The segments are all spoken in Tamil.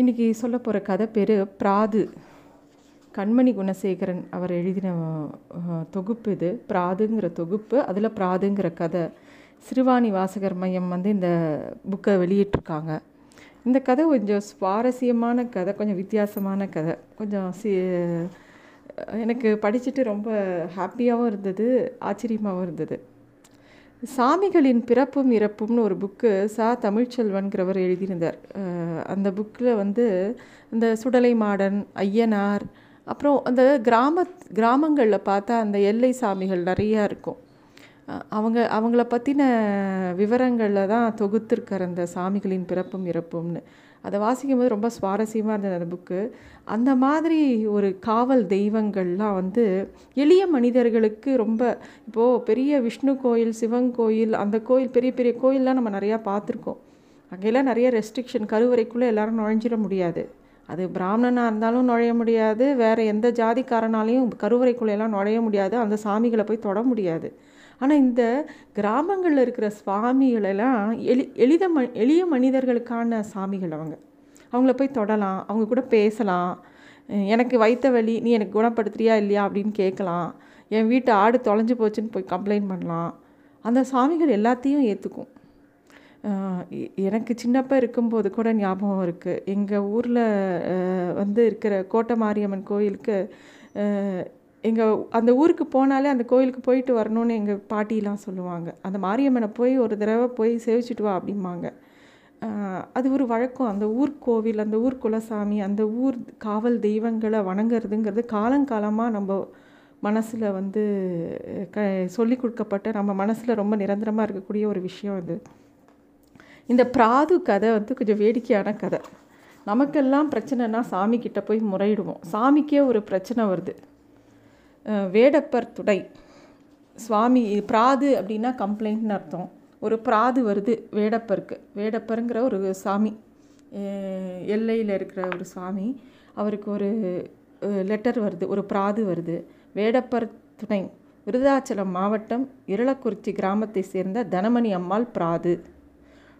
இன்றைக்கி சொல்ல போகிற கதை பேர் பிராது. கண்மணி குணசேகரன் அவர் எழுதின தொகுப்பு இது. பிராதுங்கிற தொகுப்பு அதில் பிராதுங்கிற கதை. சிறுவாணி வாசகர் மையம் வந்து இந்த புக்கை வெளியிட்டிருக்காங்க. இந்த கதை கொஞ்சம் சுவாரஸ்யமான கதை கொஞ்சம் வித்தியாசமான கதை. கொஞ்சம் சி எனக்கு படிச்சுட்டு ரொம்ப ஹாப்பியாகவும் இருந்தது ஆச்சரியமாகவும் இருந்தது. சாமிகளின் பிறப்பும் இறப்பும்னு ஒரு புக்கு சா. தமிழ்ச்செல்வன்கிறவர் எழுதியிருந்தார். அந்த புக்கில் வந்து இந்த சுடலை மாடன் ஐயனார் அப்புறம் அந்த கிராம கிராமங்களில் பார்த்தா அந்த எல்லை சாமிகள் நிறையா இருக்கும். அவங்க அவங்கள பற்றின விவரங்களில் தான் தொகுத்திருக்கார் அந்த சாமிகளின் பிறப்பும் இறப்பும்னு. அதை வாசிக்கும் போது ரொம்ப சுவாரஸ்யமாக இருந்தது அந்த புக்கு அந்த மாதிரி ஒரு காவல் தெய்வங்கள்லாம் வந்து எளிய மனிதர்களுக்கு ரொம்ப இப்போது பெரிய விஷ்ணு கோயில் சிவன் கோயில் அந்த கோயில் பெரிய பெரிய கோயிலெலாம் நம்ம நிறையா பார்த்துருக்கோம். அங்கெல்லாம் நிறைய ரெஸ்ட்ரிக்ஷன் கருவறைக்குள்ளே எல்லாரும் நுழைஞ்சிட முடியாது. அது பிராமணனாக இருந்தாலும் நுழைய முடியாது. வேறு எந்த ஜாதிக்காரனாலையும் கருவறைக்குள்ளெல்லாம் நுழைய முடியாது. அந்த சாமிகளை போய் தொட முடியாது. ஆனால் இந்த கிராமங்களில் இருக்கிற சுவாமிகளெல்லாம் எளி எளித ம எளிய மனிதர்களுக்கான சாமிகள் அவங்க. அவங்கள போய் தொடலாம். அவங்க கூட பேசலாம். எனக்கு வைத்த வழி நீ எனக்கு குணப்படுத்துறியா இல்லையா அப்படின்னு கேட்கலாம். என் வீட்டு ஆடு தொலைஞ்சு போச்சுன்னு போய் கம்ப்ளைண்ட் பண்ணலாம். அந்த சாமிகள் எல்லாத்தையும் ஏற்றுக்கும் எனக்கு சின்னப்ப இருக்கும்போது கூட ஞாபகம் இருக்குது எங்கள் ஊரில் வந்து இருக்கிற கோட்டை மாரியம்மன் கோயிலுக்கு எங்கள் அந்த ஊருக்கு போனாலே அந்த கோயிலுக்கு போயிட்டு வரணும்னு எங்கள் பாட்டிலாம் சொல்லுவாங்க. அந்த மாரியம்மனை போய் ஒரு தடவை போய் சேவிச்சிட்டு வா அப்படிம்பாங்க. அது ஒரு வழக்கம். அந்த ஊர் கோவில் அந்த ஊர் குலசாமி அந்த ஊர் காவல் தெய்வங்களை வணங்குறதுங்கிறது காலங்காலமாக நம்ம மனசில் வந்து க சொல்லி கொடுக்கப்பட்ட நம்ம மனசில் ரொம்ப நிரந்தரமாக இருக்கக்கூடிய ஒரு விஷயம் அது. இந்த பிராது கதை வந்து கொஞ்சம் வேடிக்கையான கதை. நமக்கெல்லாம் பிரச்சனைனா சாமி கிட்ட போய் முறையிடுவோம். சாமிக்கே ஒரு பிரச்சனை வருது. வேடப்பர் துடை. சுவாமி பிராது அப்படின்னா கம்ப்ளைண்ட்னு அர்த்தம். ஒரு பிராது வருது வேடப்பருக்கு. வேடப்பருங்கிற ஒரு சாமி. எல்லையில் இருக்கிற ஒரு சாமி. அவருக்கு ஒரு லெட்டர் வருது. ஒரு பிராது வருது. வேடப்பர் துணை. விருதாச்சலம் மாவட்டம் இருளக்குறிச்சி கிராமத்தை சேர்ந்த தனமணி அம்மாள் பிராது.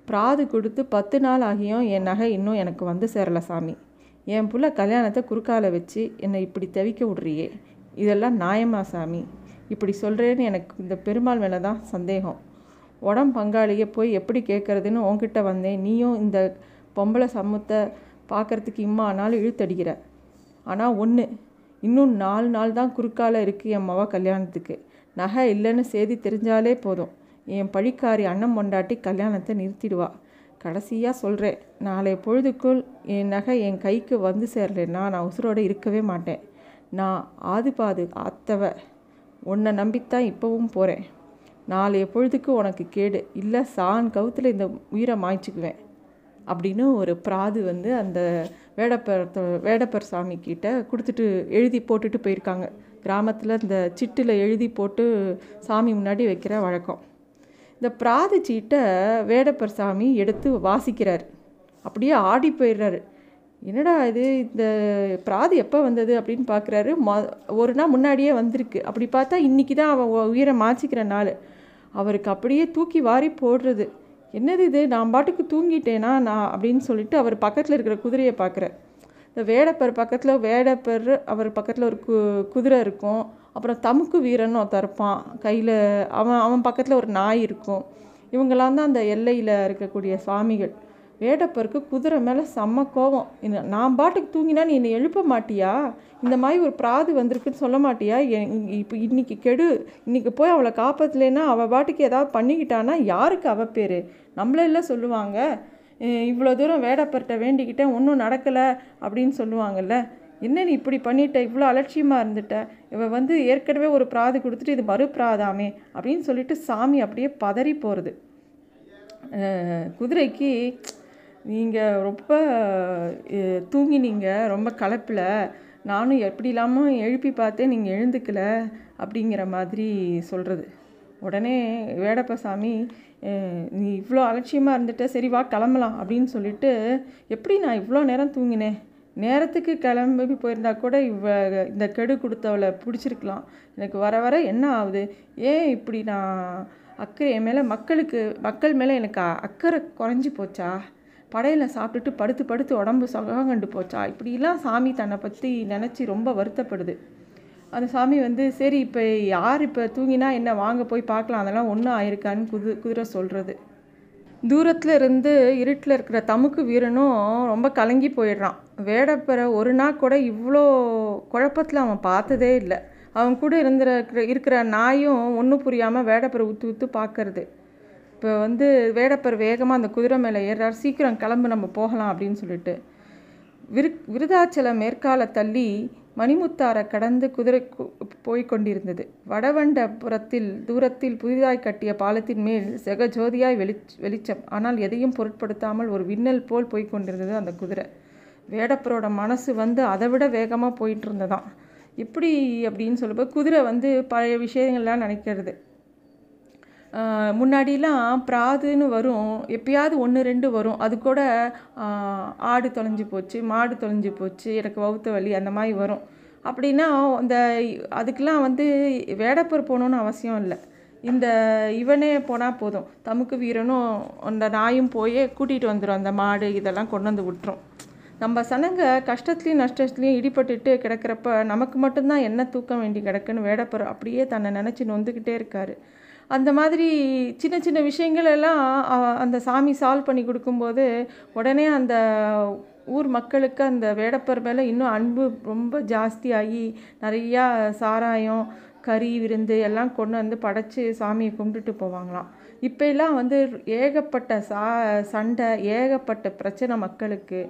பிராது கொடுத்து பத்து நாள் ஆகியும் என் நகை இன்னும் எனக்கு வந்து சேரல சாமி. என் புள்ள கல்யாணத்தை குறுக்கால வச்சு என்னை இப்படி தவிக்க விட்றியே. இதெல்லாம் நியாயமா சாமி. இப்படி சொல்கிறேன்னு எனக்கு இந்த பெருமாள் மேலே தான் சந்தேகம். உடம் பங்காளியை போய் எப்படி கேட்குறதுன்னு உன்கிட்ட வந்தேன். நீயும் இந்த பொம்பளை சமூகத்தை பார்க்கறதுக்கு இம்மா நாள் இழுத்தடிக்கிற. ஆனால் ஒன்று இன்னும் நாலு நாள் தான் குறுக்கால இருக்குது என் மவ கல்யாணத்துக்கு. நகை இல்லைன்னு செய்தி தெரிஞ்சாலே போதும். என் பழிக்காரி அண்ணன் பொண்டாட்டி கல்யாணத்தை நிறுத்திடுவா. கடைசியாக சொல்கிறேன் நாளை பொழுதுக்குள் என் நகை என் கைக்கு வந்து சேரலைன்னா நான் உசுரோடு இருக்கவே மாட்டேன். நான் ஆதுபாது ஆத்தவ. உன்னை நம்பித்தான் இப்போவும் போகிறேன் நாளைய பொழுதுக்கு உனக்கு கேடு. இல்லை சான் கவுத்தில் இந்த உயிரை மாய்ச்சிக்குவேன். அப்படின்னு ஒரு பிராது வந்து அந்த வேடப்பரத்தை வேடப்பர் சாமி கிட்ட கொடுத்துட்டு எழுதி போட்டுட்டு போயிருக்காங்க. கிராமத்தில் இந்த சிட்டில் எழுதி போட்டு சாமி முன்னாடி வைக்கிற வழக்கம். இந்த பிராது சீட்டை வேடப்பர் சாமி எடுத்து வாசிக்கிறார். அப்படியே ஆடி போயிடுறாரு. என்னடா இது? இந்த பிராது எப்போ வந்தது அப்படின்னு பார்க்குறாரு மொ ஒரு நாள் முன்னாடியே வந்திருக்கு. அப்படி பார்த்தா இன்றைக்கி தான் அவன் உயிரை மாச்சிக்கிற நாள். அவருக்கு அப்படியே தூக்கி வாரி போடுறது. என்னது இது? நான் பாட்டுக்கு தூங்கிட்டேனா நான் அப்படின்னு சொல்லிட்டு அவர் பக்கத்தில் இருக்கிற குதிரையை பார்க்குறார் இந்த வேடப்பர் பக்கத்தில் வேடப்பர் அவர் பக்கத்தில் ஒரு கு குதிரை இருக்கும். அப்புறம் தமுக்கு வீரன்னு ஒருத்தன் இருப்பான். கையில் அவன் அவன் பக்கத்தில் ஒரு நாய் இருக்கும். இவங்கெல்லாம் தான் அந்த எல்லையில் இருக்கக்கூடிய சுவாமிகள். வேடப்பருக்கு குதிரை மேலே செம்ம கோவம். நான் பாட்டுக்கு தூங்கினா நீ என்னை எழுப்ப மாட்டியா? இந்த மாதிரி ஒரு பிராது வந்திருக்குன்னு சொல்ல மாட்டியா? இப்போ இன்றைக்கி கெடு. இன்றைக்கி போய் அவளை காப்பாற்றலைன்னா அவள் பாட்டுக்கு ஏதாவது பண்ணிக்கிட்டான்னா யாருக்கு அவ பேர்? நம்மளெல்லாம் சொல்லுவாங்க. இவ்வளோ தூரம் வேடப்பர்கிட்ட வேண்டிக்கிட்டேன். ஒன்றும் நடக்கலை. அப்படின்னு சொல்லுவாங்கல்ல. என்ன நீ இப்படி பண்ணிட்ட? இவ்வளோ அலட்சியமாக இருந்துட்ட. இவ வந்து ஏற்கனவே ஒரு பிராது கொடுத்துட்டு இது மறு பிராதாமே அப்படின்னு சொல்லிட்டு சாமி அப்படியே பதறி போகிறது குதிரைக்கு நீங்கள் ரொம்ப தூங்கினீங்க ரொம்ப களைப்பில் நானும் எப்படி இல்லாமல் எழுப்பி பார்த்தேன் நீங்கள் எழுந்துக்கல அப்படிங்கிற மாதிரி சொல்கிறது உடனே வேடப்ப சாமி நீ இவ்வளோ அலட்சியமாக இருந்துட்ட சரி வா கிளம்பலாம் அப்படின்னு சொல்லிட்டு எப்படி நான் இவ்வளோ நேரம் தூங்கினேன்? நேரத்துக்கு கிளம்பி போயிருந்தா கூட இவ இந்த கெடு கொடுத்தவளை பிடிச்சிருக்கலாம். எனக்கு வர வர என்ன ஆகுது? ஏன் இப்படி நான் அக்கறை என் மேலே? மக்களுக்கு மக்கள் மேலே எனக்கு அக்கறை குறைஞ்சி போச்சா? படையில் சாப்பிட்டுட்டு படுத்து படுத்து உடம்பு கண்டு போச்சா? இப்படிலாம் சாமி தன்னை பற்றி நினச்சி ரொம்ப வருத்தப்படுது. அந்த சாமி வந்து சரி இப்போ யார் இப்போ தூங்கினா என்ன? வாங்க போய் பார்க்கலாம். அதெல்லாம் ஒன்றும் ஆயிருக்கான்னு குது குதிரை சொல்கிறது தூரத்தில் இருந்து இருட்டில் இருக்கிற தமுக்கு வீரனும் ரொம்ப கலங்கி போயிடுறான். வேடப்பெற ஒரு நாள் கூட இவ்வளோ குழப்பத்தில் அவன் பார்த்ததே இல்லை. அவன் கூட இருந்துருக்கிற இருக்கிற நாயும் ஒன்றும் புரியாமல் வேடப்பெற ஊற்று ஊற்று பார்க்கறது. இப்போ வந்து வேடப்பர் வேகமாக அந்த குதிரை மேலே ஏறார் சீக்கிரம் கிளம்பு நம்ம போகலாம் அப்படின்னு சொல்லிட்டு. விரு விருதாச்சலம் மேற்கால தள்ளி மணிமுத்தாரை கடந்து குதிரை போய் கொண்டிருந்தது. வடவண்டபுரத்தில் தூரத்தில் புதிதாய் கட்டிய பாலத்தின் மேல் செகஜோதியாய் வெளி வெளிச்சம். ஆனால் எதையும் பொருட்படுத்தாமல் ஒரு விண்ணல் போல் போய் கொண்டிருந்தது அந்த குதிரை. வேடப்பரோட மனசு வந்து அதை விட வேகமாக போயிட்டு இருந்ததான் இப்படி அப்படின்னு சொல்லும்போது குதிரை வந்து பழைய விஷயங்கள்லாம் நினைக்கிறது. முன்னாடிலாம் பிராதுன்னு வரும். எப்பயாவது ஒன்று ரெண்டு வரும். அது கூட ஆடு தொலைஞ்சி போச்சு மாடு தொலைஞ்சி போச்சு எனக்கு வவுத்த வலி அந்த மாதிரி வரும். அப்படின்னா அந்த அதுக்கெலாம் வந்து வேடப்பர் போகணுன்னு அவசியம் இல்லை. இந்த இவனே போனால் போதும். தமுக்கு வீரனும் அந்த நாயும் போய் கூட்டிகிட்டு வந்துடும் அந்த மாடு இதெல்லாம் கொண்டு வந்து விட்டுரும். நம்ம சனங்க கஷ்டத்துலேயும் நஷ்டத்துலேயும் இடிபட்டுட்டு கிடக்கிறப்ப நமக்கு மட்டும்தான் என்ன தூக்கம் வேண்டி கிடக்குன்னு வேடப்பர் அப்படியே தன்னை நினச்சி நொந்துக்கிட்டே இருக்காரு. அந்த மாதிரி சின்ன சின்ன விஷயங்கள் எல்லாம் அந்த சாமி சால்வ் பண்ணி கொடுக்கும்போது உடனே அந்த ஊர் மக்களுக்கு அந்த வேடப்பர் மேலே இன்னும் அன்பு ரொம்ப ஜாஸ்தியாகி நிறையா சாராயம் கறி விருந்து எல்லாம் கொண்டு வந்து படைச்சி சாமியை கும்பிட்டுட்டு போவாங்களாம். இப்போ எல்லாம் வந்து ஏகப்பட்ட சா சண்டை ஏகப்பட்ட பிரச்சனை மக்களுக்கு.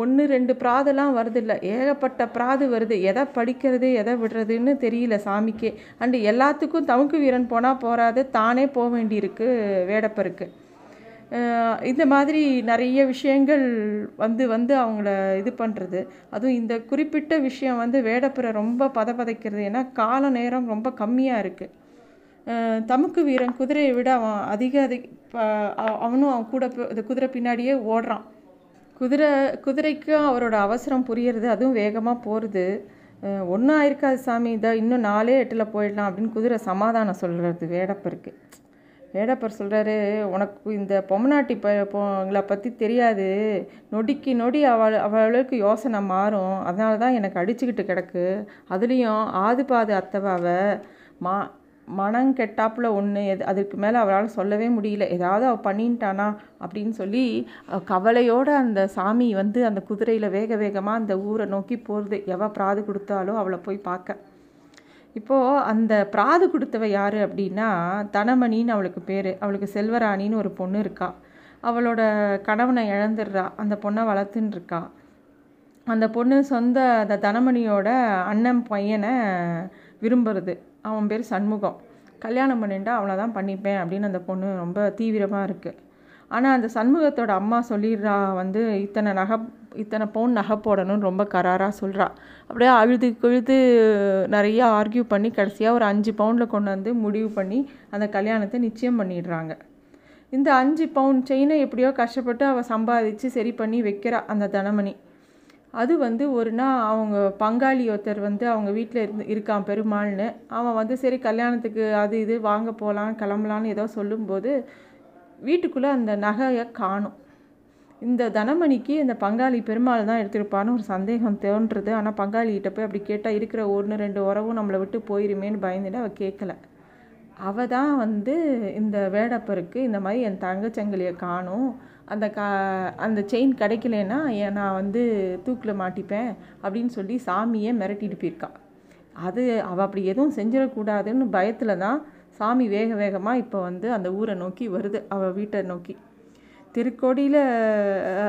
ஒன்று ரெண்டு பிராதெல்லாம் வருது ஏகப்பட்ட பிராது வருது. எதை படிக்கிறது எதை விடுறதுன்னு தெரியல சாமிக்கே. அண்டு எல்லாத்துக்கும் தமுக்கு வீரன் போனால் போகாது தானே போக வேண்டியிருக்கு வேடப்பருக்கு. இந்த மாதிரி நிறைய விஷயங்கள் வந்து வந்து அவங்கள இது பண்ணுறது அதுவும் இந்த குறிப்பிட்ட விஷயம் வந்து வேடப்புரை ரொம்ப பதப்பதைக்கிறது. ஏன்னா கால நேரம் ரொம்ப கம்மியாக இருக்குது தமுக்கு வீரன் குதிரையை விட அவன் அதிக அதிக அவனும் அவன் கூட இந்த குதிரை பின்னாடியே ஓடுறான். குதிரை குதிரைக்கும் அவரோட அவசரம் புரியறது அதுவும் வேகமாக போகிறது ஒன்றும் ஆயிருக்காது சாமி இதை இன்னும் நாலே எட்டில் போயிடலாம் அப்படின்னு குதிரை சமாதானம் சொல்கிறது வேடப்பருக்கு. வேடப்பர் சொல்கிறாரு உனக்கு இந்த பொம்மநாட்டி ப பொங்களை பற்றி தெரியாது. நொடிக்கு நொடி அவள் அவளுக்கு யோசனை மாறும். அதனால தான் எனக்கு அடிச்சுக்கிட்டு கிடக்கு. அதுலேயும் ஆதுபாது அத்தவாவை மா மனம் கெட்டாப்புல ஒன்று எது அதுக்கு மேலே அவளால் சொல்லவே முடியல. ஏதாவது அவள் பண்ணிட்டானா அப்படின்னு சொல்லி கவலையோடு அந்த சாமி வந்து அந்த குதிரையில் வேக வேகமாக அந்த ஊரை நோக்கி போகிறது எவ பிராது கொடுத்தாலோ அவளை போய் பார்க்க. இப்போது அந்த பிராது கொடுத்தவ யார் அப்படின்னா தனமணின்னு அவளுக்கு பேர். அவளுக்கு செல்வராணின்னு ஒரு பொண்ணு இருக்கா. அவளோட கணவனை இழந்துடுறா. அந்த பொண்ணை வளர்த்துன்னு இருக்கா. அந்த பொண்ணு சொந்த அந்த தனமணியோட அண்ணன் பையனை விரும்புறது. அவன் பேர் சண்முகம். கல்யாணம் பண்ணிட்டா அவளை தான் பண்ணிப்பேன் அப்படின்னு அந்த பொண்ணு ரொம்ப தீவிரமாக இருக்குது ஆனால் அந்த சண்முகத்தோட அம்மா சொல்லிடுறா வந்து இத்தனை நகை இத்தனை பவுன் நகை போடணும்னு ரொம்ப கராராக சொல்கிறா அப்படியே அழுது குழுது நிறைய ஆர்கியூ பண்ணி கடைசியாக ஒரு அஞ்சு பவுண்டில் கொண்டு வந்து முடிவு பண்ணி அந்த கல்யாணத்தை நிச்சயம் பண்ணிடுறாங்க. இந்த அஞ்சு பவுன் செயினை எப்படியோ கஷ்டப்பட்டு அவள் சம்பாதிச்சு சரி பண்ணி வைக்கிறா அந்த தனமணி. அது வந்து ஒரு நாள் அவங்க பங்காளி ஒருத்தர் வந்து அவங்க வீட்டில் இருந்து இருக்கான் பெருமாள்னு. அவன் வந்து சரி கல்யாணத்துக்கு அது இது வாங்க போகலாம் கிளம்பலான்னு ஏதோ சொல்லும்போது வீட்டுக்குள்ளே அந்த நகையை காணும். இந்த தனமணிக்கு இந்த பங்காளி பெருமாள் தான் எடுத்திருப்பான்னு ஒரு சந்தேகம் தோன்றுறது. ஆனால் பங்காளிகிட்ட போய் அப்படி கேட்டால் இருக்கிற ஒன்று ரெண்டு உறவும் நம்மளை விட்டு போயிருமேன்னு பயந்துட்டு அவள் கேட்கல அவள் தான் வந்து இந்த வேடப்பருக்கு இந்த மாதிரி என் தங்கச்சங்கிலியை காணும். அந்த கா அந்த செயின் கிடைக்கலன்னா நான் வந்து தூக்கில் மாட்டிப்பேன் அப்படின்னு சொல்லி சாமியை மிரட்டிட்டு போயிருக்கான் அது அவள் அப்படி எதுவும் செஞ்சிடக்கூடாதுன்னு பயத்தில் தான் சாமி வேக வேகமாக இப்போ வந்து அந்த ஊரை நோக்கி வருது அவள் வீட்டை நோக்கி. திருக்கோடியில்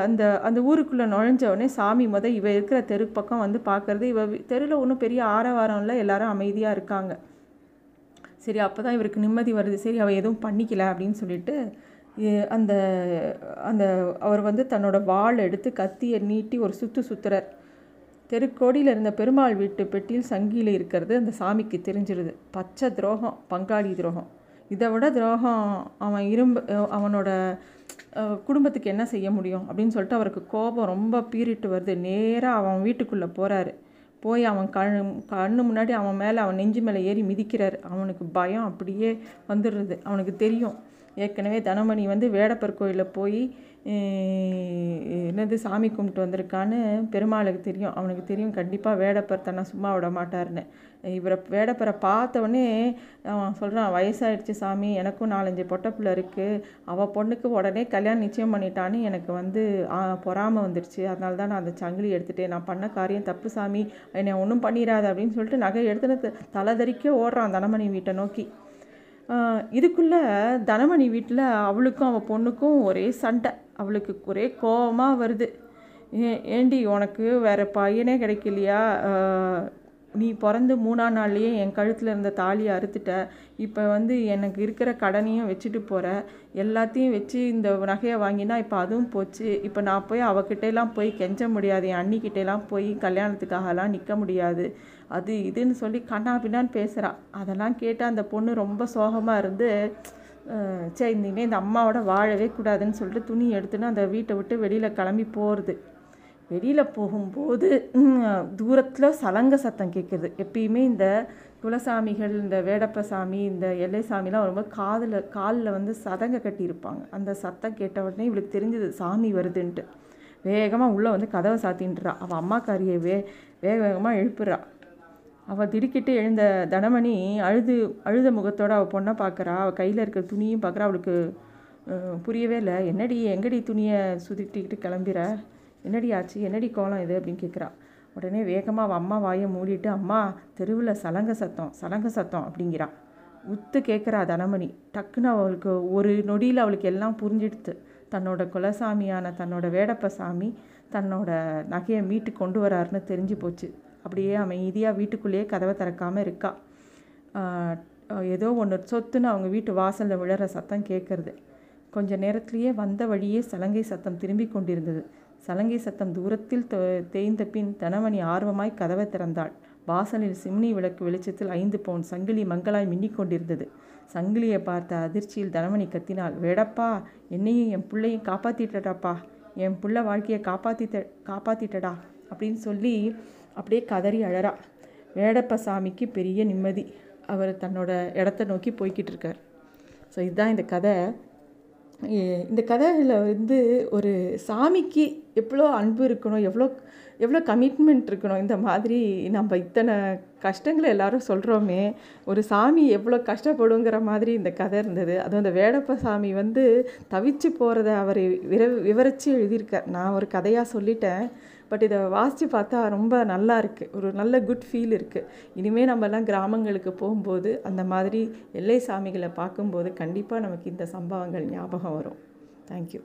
அந்த அந்த ஊருக்குள்ளே நுழைஞ்ச உடனே சாமி முத இவ இருக்கிற தெரு பக்கம் வந்து பார்க்குறது இவ தெருவில் ஒன்றும் பெரிய ஆரவாரம் இல்லை எல்லாரும் அமைதியாக இருக்காங்க. சரி அப்போ தான் இவருக்கு நிம்மதி வருது. சரி அவள் எதுவும் பண்ணிக்கல அப்படின்னு சொல்லிட்டு அந்த அந்த அவர் வந்து தன்னோட வாள் எடுத்து கத்தியை நீட்டி ஒரு சுற்று சுற்றுறார் தெருக்கோடியில் இருந்த பெருமாள் வீட்டு பெட்டியில் சங்கியில் இருக்கிறது அந்த சாமிக்கு தெரிஞ்சிருது. பச்சை துரோகம் பங்காளி துரோகம். இதை விட துரோகம் அவன் இரும்பு அவனோட குடும்பத்துக்கு என்ன செய்ய முடியும் அப்படின்னு சொல்லிட்டு அவருக்கு கோபம் ரொம்ப பீறிட்டு வருது. நேராக அவன் வீட்டுக்குள்ளே போகிறாரு போய் அவன் கண் கண்ணு முன்னாடி அவன் மேலே அவன் நெஞ்சு மேலே ஏறி மிதிக்கிறார். அவனுக்கு பயம் அப்படியே வந்துடுறது. அவனுக்கு தெரியும். ஏற்கனவே தனமணி வந்து வேடப்பர் கோயிலில் போய் என்னது சாமி கும்பிட்டு வந்திருக்கான்னு பெருமாளுக்கு தெரியும். அவனுக்கு தெரியும் கண்டிப்பாக வேடப்பர் தன்னை சும்மா விட மாட்டார்னு இவரை வேடப்பரை பார்த்தவொடனே அவன் சொல்கிறான் வயசாயிடுச்சு சாமி எனக்கும் நாலஞ்சு பொட்டப்புள்ள இருக்குது அவள் பொண்ணுக்கு உடனே கல்யாணம் நிச்சயம் பண்ணிட்டான்னு எனக்கு வந்து பொறாமல் வந்துடுச்சு. அதனால தான் நான் அந்த சங்கிலி எடுத்துகிட்டேன் நான் பண்ண காரியம் தப்பு சாமி. என்னை ஒன்றும் பண்ணிடாது அப்படின்னு சொல்லிட்டு நகை எடுத்துன்னு தலைதறிக்க ஓடுறான் தனமணி வீட்டை நோக்கி. இதுக்குள்ளே தனமணி வீட்டில் அவளுக்கும் அவள் பொண்ணுக்கும் ஒரே சண்டை. அவளுக்கு ஒரே கோபமாக வருது. ஏ ஏண்டி உனக்கு வேறு பையனே கிடைக்கலையா? நீ பிறந்து மூணாம் நாள்லேயே என் கழுத்தில் இருந்த தாலியை அறுத்துட்ட. இப்போ வந்து எனக்கு இருக்கிற கடனையும் வச்சுட்டு போகிற எல்லாத்தையும் வச்சு இந்த நகையை வாங்கினா இப்போ அதுவும் போச்சு. இப்போ நான் போய் அவகிட்டெல்லாம் போய் கெஞ்ச முடியாது. என் அண்ணிக்கிட்டேலாம் போய் கல்யாணத்துக்காகலாம் நிற்க முடியாது. அது இதுன்னு சொல்லி கண்ணா பின்னான்னு பேசுகிறா அதெல்லாம் கேட்டு அந்த பொண்ணு ரொம்ப சோகமாக இருந்து சரி இனிமேல் இந்த அம்மாவோட வாழவே கூடாதுன்னு சொல்லிட்டு துணி எடுத்துன்னு அந்த வீட்டை விட்டு வெளியில் கிளம்பி போகிறது வெளியில் போகும்போது தூரத்தில் சலங்க சத்தம் கேட்குது எப்பயுமே இந்த குலசாமிகள் இந்த வேடப்ப சாமி இந்த எல்லை சாமிலாம் ரொம்ப காதில் காலில் வந்து சதங்க கட்டியிருப்பாங்க. அந்த சத்தம் கேட்ட உடனே இவளுக்கு தெரிஞ்சது சாமி வருதுன்ட்டு. வேகமாக உள்ளே வந்து கதவை சாத்தின்ட்டுறா அவள் அம்மாக்காரியை வே வேக வேகமாக எழுப்புறா. அவள் திடுக்கிட்டு எழுந்த தனமணி அழுது அழுத முகத்தோடு அவள் பொண்ணை பார்க்குறா அவள் கையில் இருக்கிற துணியும் பார்க்குறா அவளுக்கு புரியவே இல்லை. என்னடி எங்கடி துணியை சுற்றிக்கிட்டு கிளம்பிற? என்னடி ஆச்சு? என்னடி கோலம் இது? அப்படின்னு கேட்குறா உடனே வேகமாக அவள் அம்மா வாயை மூடிட்டு அம்மா தெருவில் சலங்க சத்தம் சலங்க சத்தம் அப்படிங்கிறா. உத்து கேட்குறா தனமணி. டக்குன்னு அவளுக்கு ஒரு நொடியில் அவளுக்கு எல்லாம் புரிஞ்சிடுத்து. தன்னோட குலசாமியான தன்னோட வேடப்ப சாமி தன்னோட நகையை மீட்டு கொண்டு வராருன்னு தெரிஞ்சு போச்சு. அப்படியே அமைதியாக வீட்டுக்குள்ளேயே கதவை திறக்காமல் இருக்கா. ஏதோ ஒன்று சொத்துன்னு அவங்க வீட்டு வாசலில் விழற சத்தம் கேட்குறது கொஞ்ச நேரத்திலேயே வந்த வழியே சலங்கை சத்தம் திரும்பி கொண்டிருந்தது. சலங்கை சத்தம் தூரத்தில் தேய்ந்த பின் தனமணி ஆர்வமாய் கதவை திறந்தாள். வாசலில் சிம்னி விளக்கு வெளிச்சத்தில் ஐந்து பவுன் சங்கிலி மங்களாய் மின்னிக் கொண்டிருந்தது. சங்கிலியை பார்த்த அதிர்ச்சியில் தனமணி கத்தினாள். வேடப்பா என்னையும் என் பிள்ளையும் காப்பாற்றிட்டடாப்பா என் பிள்ளை வாழ்க்கையை காப்பாற்றிட்ட காப்பாற்றிட்டடா அப்படின்னு சொல்லி அப்படியே கதறி அழறா. வேடப்ப சாமிக்கு பெரிய நிம்மதி. அவர் தன்னோட இடத்த நோக்கி போய்கிட்டு இருக்கார். ஸோ இதுதான் இந்த கதை. இந்த கதையில் வந்து ஒரு சாமிக்கு எவ்வளோ அன்பு இருக்கணும் எவ்வளோ எவ்வளோ கமிட்மெண்ட் இருக்கணும்? இந்த மாதிரி நம்ம இத்தனை கஷ்டங்களை எல்லாரும் சொல்கிறோமே ஒரு சாமி எவ்வளோ கஷ்டப்படுங்கிற மாதிரி இந்த கதை இருந்தது. அதுவும் அந்த வேடப்ப சாமி வந்து தவிச்சு போகிறத அவர் விர விவரித்து எழுதியிருக்கார். நான் ஒரு கதையாக சொல்லிட்டேன். பட் இதை வாசித்து பார்த்தா ரொம்ப நல்லா இருக்குது ஒரு நல்ல குட் ஃபீல் இருக்குது இனிமேல் நம்மலாம் கிராமங்களுக்கு போகும்போது அந்த மாதிரி எல்லை சாமிகளை பார்க்கும்போது கண்டிப்பாக நமக்கு இந்த சம்பவங்கள் ஞாபகம் வரும். தேங்க்யூ